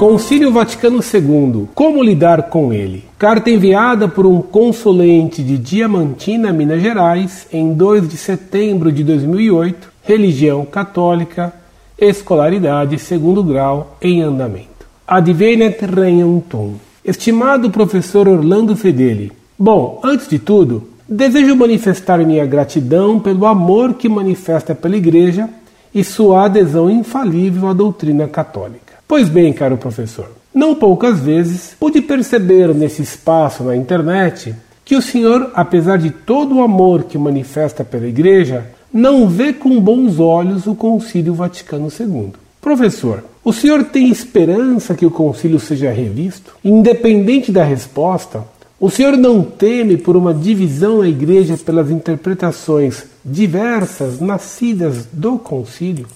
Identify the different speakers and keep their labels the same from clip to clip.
Speaker 1: Concílio Vaticano II. Como lidar com ele? Carta enviada por um consulente de Diamantina, Minas Gerais, em 2 de setembro de 2008. Religião católica, escolaridade segundo grau em andamento. Advenet Renhantum. Estimado professor Orlando Fedeli. Bom, antes de tudo, desejo manifestar minha gratidão pelo amor que manifesta pela Igreja e sua adesão infalível à doutrina católica. Pois bem, caro professor, não poucas vezes pude perceber nesse espaço na internet que o senhor, apesar de todo o amor que manifesta pela Igreja, não vê com bons olhos o Concílio Vaticano II. Professor, o senhor tem esperança que o concílio seja revisto? Independente da resposta, o senhor não teme por uma divisão na igreja pelas interpretações diversas nascidas do concílio?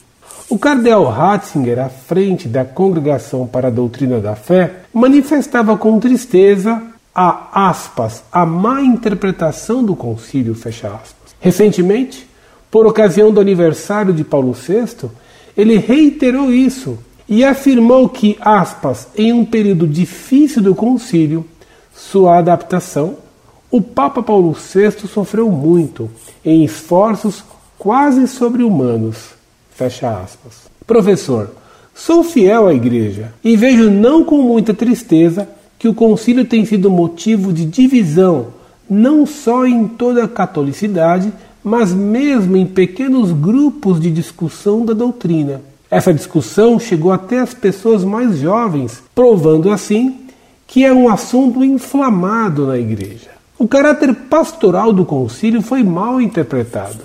Speaker 1: O cardeal Ratzinger, à frente da Congregação para a Doutrina da Fé, manifestava com tristeza a aspas, a má interpretação do concílio, fecha aspas. Recentemente, por ocasião do aniversário de Paulo VI, ele reiterou isso e afirmou que, aspas, em um período difícil do concílio, sua adaptação, o Papa Paulo VI sofreu muito em esforços quase sobre-humanos Fecha aspas. Professor, sou fiel à Igreja e vejo não com muita tristeza que o concílio tem sido motivo de divisão, não só em toda a catolicidade, mas mesmo em pequenos grupos de discussão da doutrina. Essa discussão chegou até as pessoas mais jovens, provando assim que é um assunto inflamado na igreja. O caráter pastoral do concílio foi mal interpretado.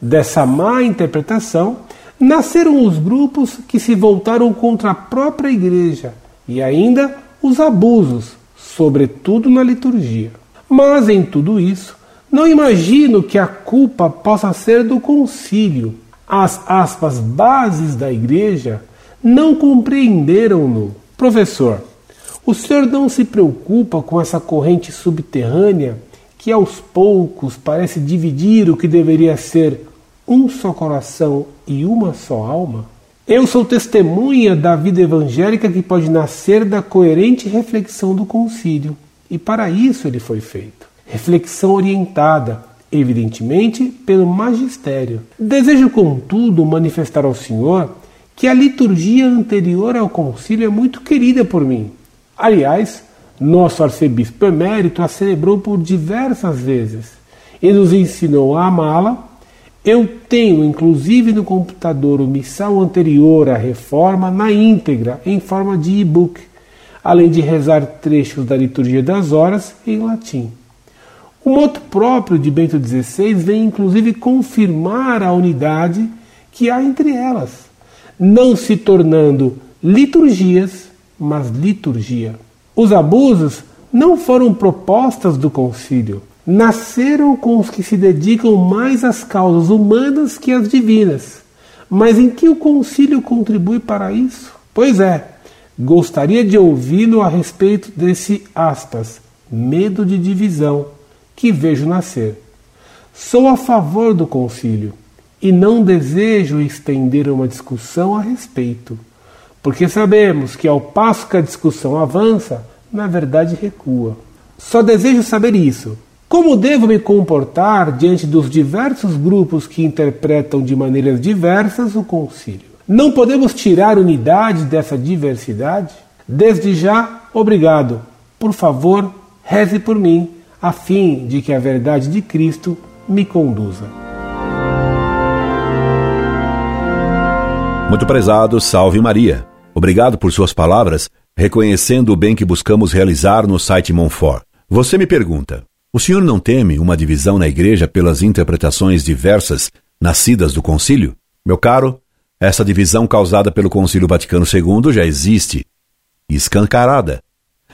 Speaker 1: Dessa má interpretação nasceram os grupos que se voltaram contra a própria igreja e ainda os abusos, sobretudo na liturgia. Mas em tudo isso, não imagino que a culpa possa ser do concílio. As aspas bases da igreja não compreenderam-no. Professor, o senhor não se preocupa com essa corrente subterrânea que aos poucos parece dividir o que deveria ser um só coração e uma só alma? Eu sou testemunha da vida evangélica que pode nascer da coerente reflexão do concílio, e para isso ele foi feito. Reflexão orientada, evidentemente, pelo magistério. Desejo, contudo, manifestar ao Senhor que a liturgia anterior ao concílio é muito querida por mim. Aliás, nosso arcebispo emérito a celebrou por diversas vezes e nos ensinou a amá-la eu tenho, inclusive no computador, o missal anterior à reforma na íntegra, em forma de e-book, além de rezar trechos da liturgia das horas em latim. O moto próprio de Bento XVI vem inclusive confirmar a unidade que há entre elas, não se tornando liturgias, mas liturgia. Os abusos não foram propostas do concílio, nasceram com os que se dedicam mais às causas humanas que às divinas. Mas em que o concílio contribui para isso? Pois é, gostaria de ouvi-lo a respeito desse aspas, medo de divisão que vejo nascer. Sou a favor do concílio e não desejo estender uma discussão a respeito, porque sabemos que ao passo que a discussão avança, na verdade recua. Só desejo saber isso, como devo me comportar diante dos diversos grupos que interpretam de maneiras diversas o concílio? Não podemos tirar unidade dessa diversidade? Desde já, obrigado. Por favor, reze por mim, a fim de que a verdade de Cristo me conduza.
Speaker 2: Muito prezado, salve Maria. Obrigado por suas palavras, reconhecendo o bem que buscamos realizar no site Monfort. Você me pergunta: o senhor não teme uma divisão na igreja pelas interpretações diversas nascidas do concílio? Meu caro, essa divisão causada pelo Concílio Vaticano II já existe, escancarada.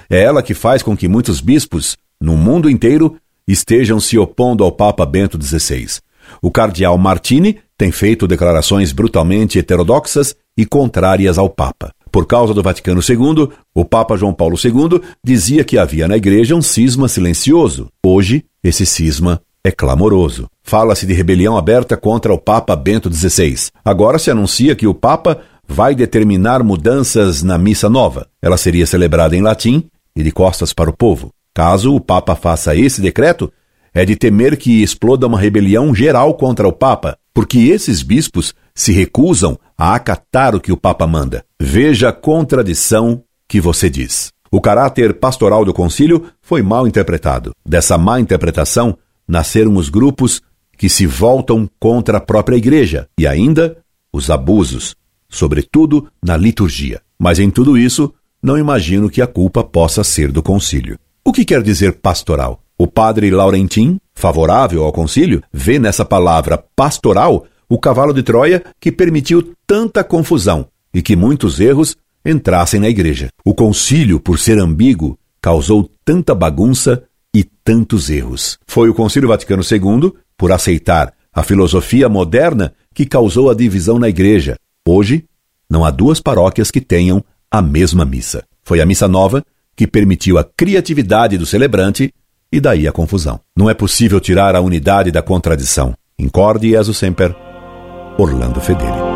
Speaker 2: É ela que faz com que muitos bispos, no mundo inteiro, estejam se opondo ao Papa Bento XVI. O cardeal Martini tem feito declarações brutalmente heterodoxas e contrárias ao Papa. Por causa do Vaticano II, o Papa João Paulo II dizia que havia na igreja um cisma silencioso. Hoje, esse cisma é clamoroso. Fala-se de rebelião aberta contra o Papa Bento XVI. Agora se anuncia que o Papa vai determinar mudanças na missa nova. Ela seria celebrada em latim e de costas para o povo. Caso o Papa faça esse decreto, é de temer que exploda uma rebelião geral contra o Papa, porque esses bispos se recusam a acatar o que o Papa manda. Veja a contradição que você diz. O caráter pastoral do concílio foi mal interpretado. Dessa má interpretação nasceram os grupos que se voltam contra a própria igreja e ainda os abusos, sobretudo na liturgia. Mas em tudo isso, não imagino que a culpa possa ser do concílio. O que quer dizer pastoral? O padre Laurentin, favorável ao concílio, vê nessa palavra pastoral o cavalo de Troia que permitiu tanta confusão e que muitos erros entrassem na igreja. O concílio, por ser ambíguo, causou tanta bagunça e tantos erros. Foi o Concílio Vaticano II, por aceitar a filosofia moderna, que causou a divisão na igreja. Hoje, não há duas paróquias que tenham a mesma missa. Foi a missa nova que permitiu a criatividade do celebrante e daí a confusão. Não é possível tirar a unidade da contradição. Incorde e sempre, Orlando Fedeli.